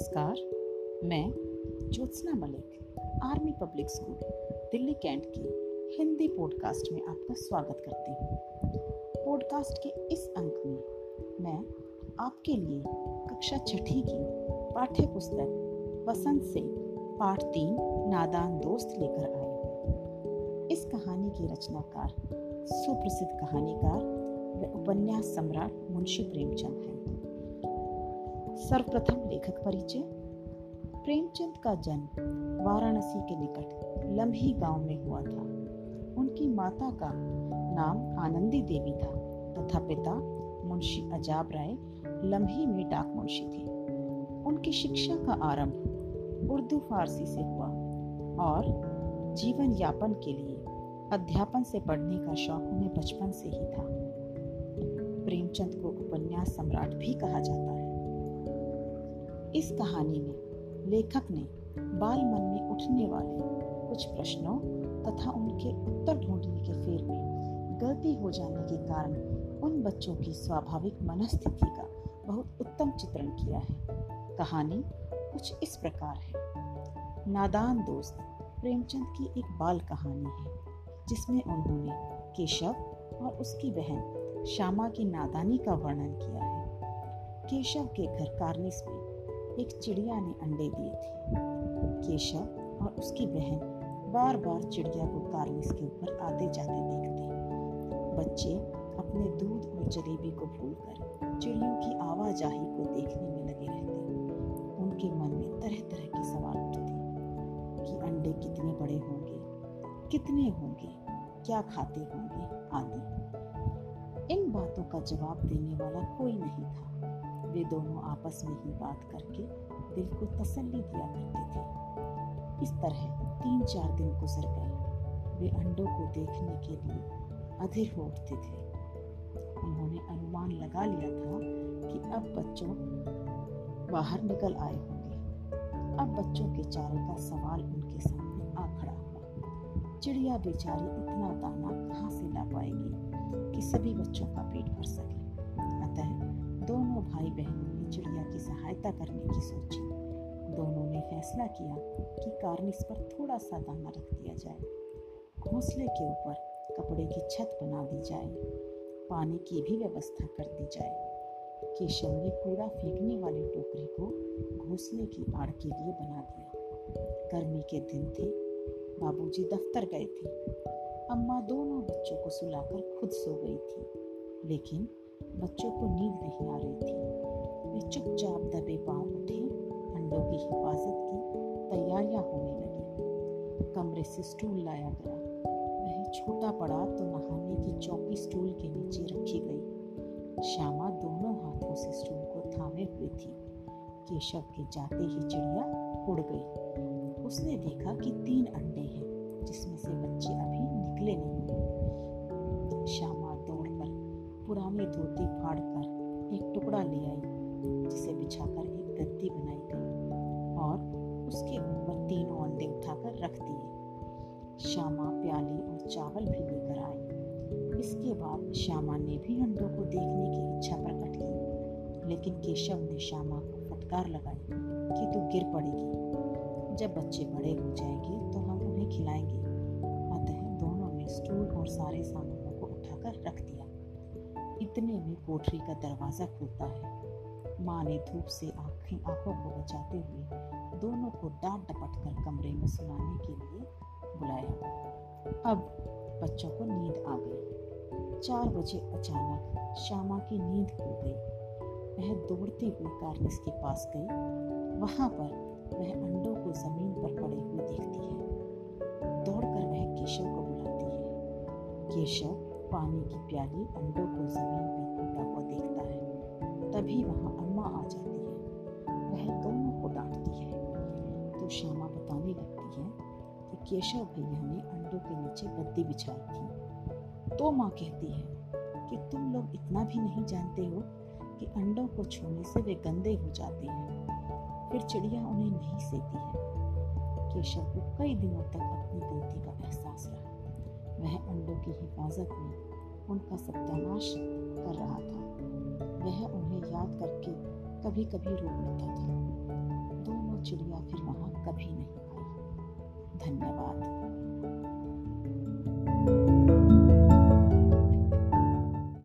नमस्कार, मैं Jyotsna Malik, Army Public School, Delhi Cantt की हिंदी पॉडकास्ट में आपका स्वागत करती हूँ। पॉडकास्ट के इस अंक में मैं आपके लिए कक्षा छठी की पाठ्य पुस्तक वसंत से पाठ तीन, नादान दोस्त लेकर आई हूँ। इस कहानी के रचनाकार, सुप्रसिद्ध कहानीकार व उपन्यास सम्राट मुंशी प्रेमचंद हैं। सर्वप्रथम लेखक परिचय, प्रेमचंद का जन्म वाराणसी के निकट लम्ही गाँव में हुआ था। उनकी माता का नाम आनंदी देवी था तथा पिता मुंशी अजाब राय लम्ही में डाक मुंशी थे। उनकी शिक्षा का आरंभ उर्दू फारसी से हुआ और जीवन यापन के लिए अध्यापन से पढ़ने का शौक उन्हें बचपन से ही था। प्रेमचंद को उपन्यास सम्राट भी कहा जाता है। इस कहानी में लेखक ने बाल मन में उठने वाले कुछ प्रश्नों तथा उनके उत्तर ढूँढने के फेर में गलती हो जाने के कारण उन बच्चों की स्वाभाविक मनस्थिति का बहुत उत्तम चित्रण किया है। कहानी कुछ इस प्रकार है। नादान दोस्त, प्रेमचंद की एक बाल कहानी है, जिसमें उन्होंने केशव और उसकी बहन श्यामा की नादानी का वर्णन किया है। केशव के घर कार्निस में एक चिड़िया ने अंडे दिए थे। केशव और उसकी बहन बार बार चिड़िया को कार्निस के ऊपर आते जाते देखते। बच्चे अपने दूध और जलेबी को भूलकर चिड़ियों की आवाजाही को देखने में लगे रहते। उनके मन में तरह तरह के सवाल उठते कि अंडे कितने बड़े होंगे, कितने होंगे, क्या खाते होंगे, आदि। इन बातों का जवाब देने वाला कोई नहीं था। वे दोनों आपस में ही बात करके दिल को तसल्ली दिया करते थे। इस तरह तीन चार दिन गुजर गए। वे अंडों को देखने के लिए अधीर हो उठते थे। उन्होंने अनुमान लगा लिया था कि अब बच्चों बाहर निकल आए होंगे। अब बच्चों के चारे का सवाल उनके सामने आ खड़ा हुआ। चिड़िया बेचारी इतना दाना कहाँ से ला पाएगी कि सभी बच्चों का पेट भर सके? दोनों भाई बहनों ने चिड़िया की सहायता करने की सोची। दोनों ने फैसला किया कि कार्निस पर थोड़ा सा दाना रख दिया जाए। घोंसले के ऊपर कपड़े की छत बना दी जाए। पानी की भी व्यवस्था कर दी जाए। केशव ने कूड़ा फेंकने वाली टोकरी को घोंसले की आड़ के लिए बना दिया। गर्मी के दिन थे। बाबूजी दफ्तर गए थे। अम्मा दोनों बच्चों को सुलाकर खुद सो गई थी। लेकिन बच्चों को नींद नहीं आ रही थी। वे चुपचाप दबे पाँव उठे, अंडों की हिफाजत की, तैयारियाँ होने लगी। कमरे से स्टूल लाया गया। वह छोटा पड़ा तो नहाने की चौकी स्टूल के नीचे रखी गई। श्यामा दोनों हाथों से स्टूल को थामे हुए थी। केशव के जाते ही चिड़िया उड़ गई। उसने देखा कि तीन अंडे हैं, जिसमें से बच्चे अभी निकले नहीं। हैं एक टुकड़ा ले आई, जिसे बिछाकर एक गद्दी बनाई गई और उसके ऊपर तीनों अंडे उठाकर रख दिए। श्यामा, प्याली और चावल भी लेकर आई। इसके बाद श्यामा ने भी अंडों को देखने की इच्छा प्रकट की, लेकिन केशव ने श्यामा को फटकार लगाई कि तू गिर पड़ेगी। जब बच्चे बड़े हो जाएँगे तो हम उन्हें खिलाएँगे। अतः दोनों ने स्टूल और सारे सामानों को उठाकर रख दिया। इतने में कोठरी का दरवाज़ा खुलता है। माँ ने धूप से आँखें आँखों को बचाते हुए दोनों को डांट डपट कर कमरे में सुलाने के लिए बुलाया। अब बच्चों को नींद आ गई। चार बजे अचानक श्यामा की नींद खुल गई। वह दौड़ते हुए कार्निस के पास गई। वहाँ पर वह अंडों को ज़मीन पर पड़े हुए देखती है। दौड़कर वह केशव को बुलाती है। केशव पानी की प्याली अंडों को ज़मीन पर टूटा हुआ देखता है। तभी वहाँ अम्मा आ जाती है। वह दोनों को डांटती है। तो श्यामा बताने लगती है कि केशव भैया ने अंडों के नीचे गद्दी बिछाई थी। तो माँ कहती है कि तुम लोग इतना भी नहीं जानते हो कि अंडों को छूने से वे गंदे हो जाते हैं। फिर चिड़िया उन्हें नहीं सेती है। केशव को कई दिनों तक अपनी गलती का एहसास रहा वह अंडों की हिफाजत में उनका सत्यानाश कर रहा था। वह उन्हें याद करके कभी कभी रोक लेता था। दोनों चिड़िया फिर वहाँ कभी नहीं आई। धन्यवाद।